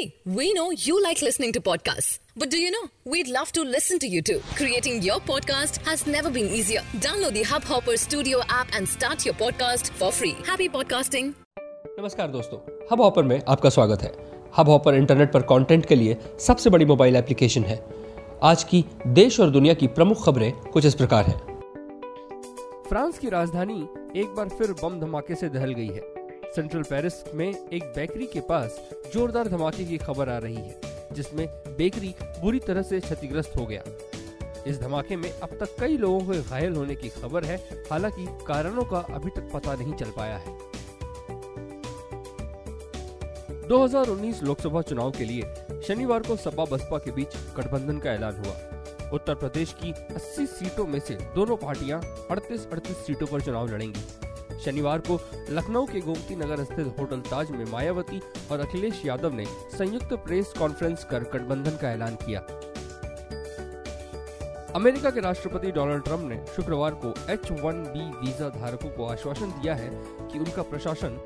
See, we know you like listening to podcasts. But do you know? We'd love to listen to you too. Creating your podcast has never been easier. Download the Hubhopper Studio app and start your podcast for free. Happy podcasting. नमस्कार दोस्तों hub hopper में आपका स्वागत है hub hopper internet पर content के लिए सबसे बड़ी मोबाइल एप्लीकेशन है आज की देश और दुनिया की प्रमुख खबरें कुछ इस प्रकार हैं फ्रांस की राजधानी एक बार फिर बम धमाके से दहल गई है सेंट्रल पेरिस में एक बेकरी के पास जोरदार धमाके की खबर आ रही है, जिसमें बेकरी बुरी तरह से क्षतिग्रस्त हो गया। इस धमाके में अब तक कई लोगों के घायल होने की खबर है, हालाँकि कारणों का अभी तक पता नहीं चल पाया है। 2019 लोकसभा चुनाव के लिए शनिवार को सपा बसपा के बीच गठबंधन का ऐलान हुआ। उत्तर प्रदेश की 80 सीटों में से दोनों पार्टियाँ 38-38 सीटों पर चुनाव लड़ेंगी। शनिवार को लखनऊ के गोमती नगर स्थित होटल ताज में मायावती और अखिलेश यादव ने संयुक्त प्रेस कॉन्फ्रेंस कर गठबंधन का ऐलान किया। अमेरिका के राष्ट्रपति डोनाल्ड ट्रंप ने शुक्रवार को एच वन बी वीज़ा धारकों को आश्वासन दिया है कि उनका प्रशासन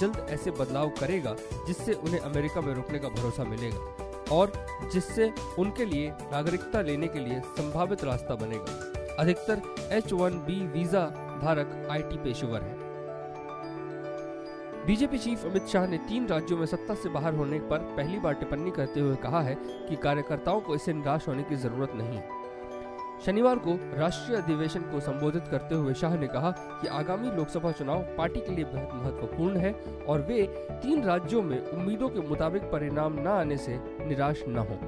जल्द ऐसे बदलाव करेगा जिससे उन्हें अमेरिका में रुकने का भरोसा मिलेगा और जिससे उनके लिए नागरिकता लेने के लिए संभावित रास्ता बनेगा। अधिकतर एच वन बी वीज़ा धारक आईटी पेशेवर हैं। बीजेपी चीफ अमित शाह ने तीन राज्यों में सत्ता से बाहर होने पर पहली बार टिप्पणी करते हुए कहा है कि कार्यकर्ताओं को इससे निराश होने की ज़रूरत नहीं शनिवार को राष्ट्रीय अधिवेशन को संबोधित करते हुए शाह ने कहा कि आगामी लोकसभा चुनाव पार्टी के लिए बहुत महत्वपूर्ण है और वे तीन राज्यों में उम्मीदों के मुताबिक परिणाम न आने से निराश न हो।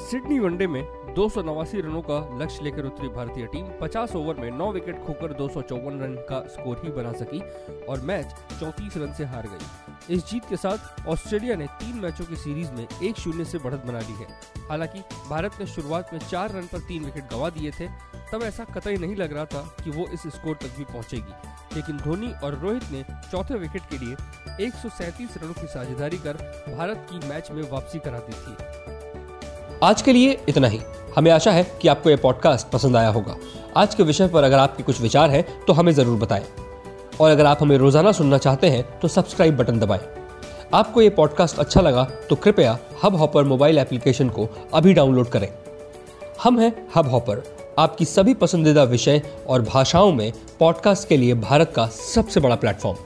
सिडनी वनडे में दो सौ नवासी रनों का लक्ष्य लेकर उतरी भारतीय टीम 50 ओवर में 9 विकेट खोकर दो सौ चौवन रन का स्कोर ही बना सकी और मैच 34 रन से हार गई। इस जीत के साथ ऑस्ट्रेलिया ने तीन मैचों की सीरीज़ में एक शून्य से बढ़त बना ली है। हालाँकि भारत ने शुरुआत में चार रन पर तीन विकेट गंवा दिए थे, तब ऐसा कतई नहीं लग रहा था कि वो इस स्कोर तक भी पहुंचेगी। लेकिन धोनी और रोहित ने चौथे विकेट के लिए एक रनों की साझेदारी कर भारत की मैच में वापसी करा दी थी। आज के लिए इतना ही। हमें आशा है कि आपको यह पॉडकास्ट पसंद आया होगा। आज के विषय पर अगर आपके कुछ विचार हैं तो हमें ज़रूर बताएँ। और अगर आप हमें रोज़ाना सुनना चाहते हैं तो सब्सक्राइब बटन दबाएँ। आपको ये पॉडकास्ट अच्छा लगा तो कृपया हब हॉपर मोबाइल एप्लीकेशन को अभी डाउनलोड करें। हम हैं हब हॉपर आपकी सभी पसंदीदा विषय और भाषाओं में पॉडकास्ट के लिए भारत का सबसे बड़ा प्लेटफॉर्म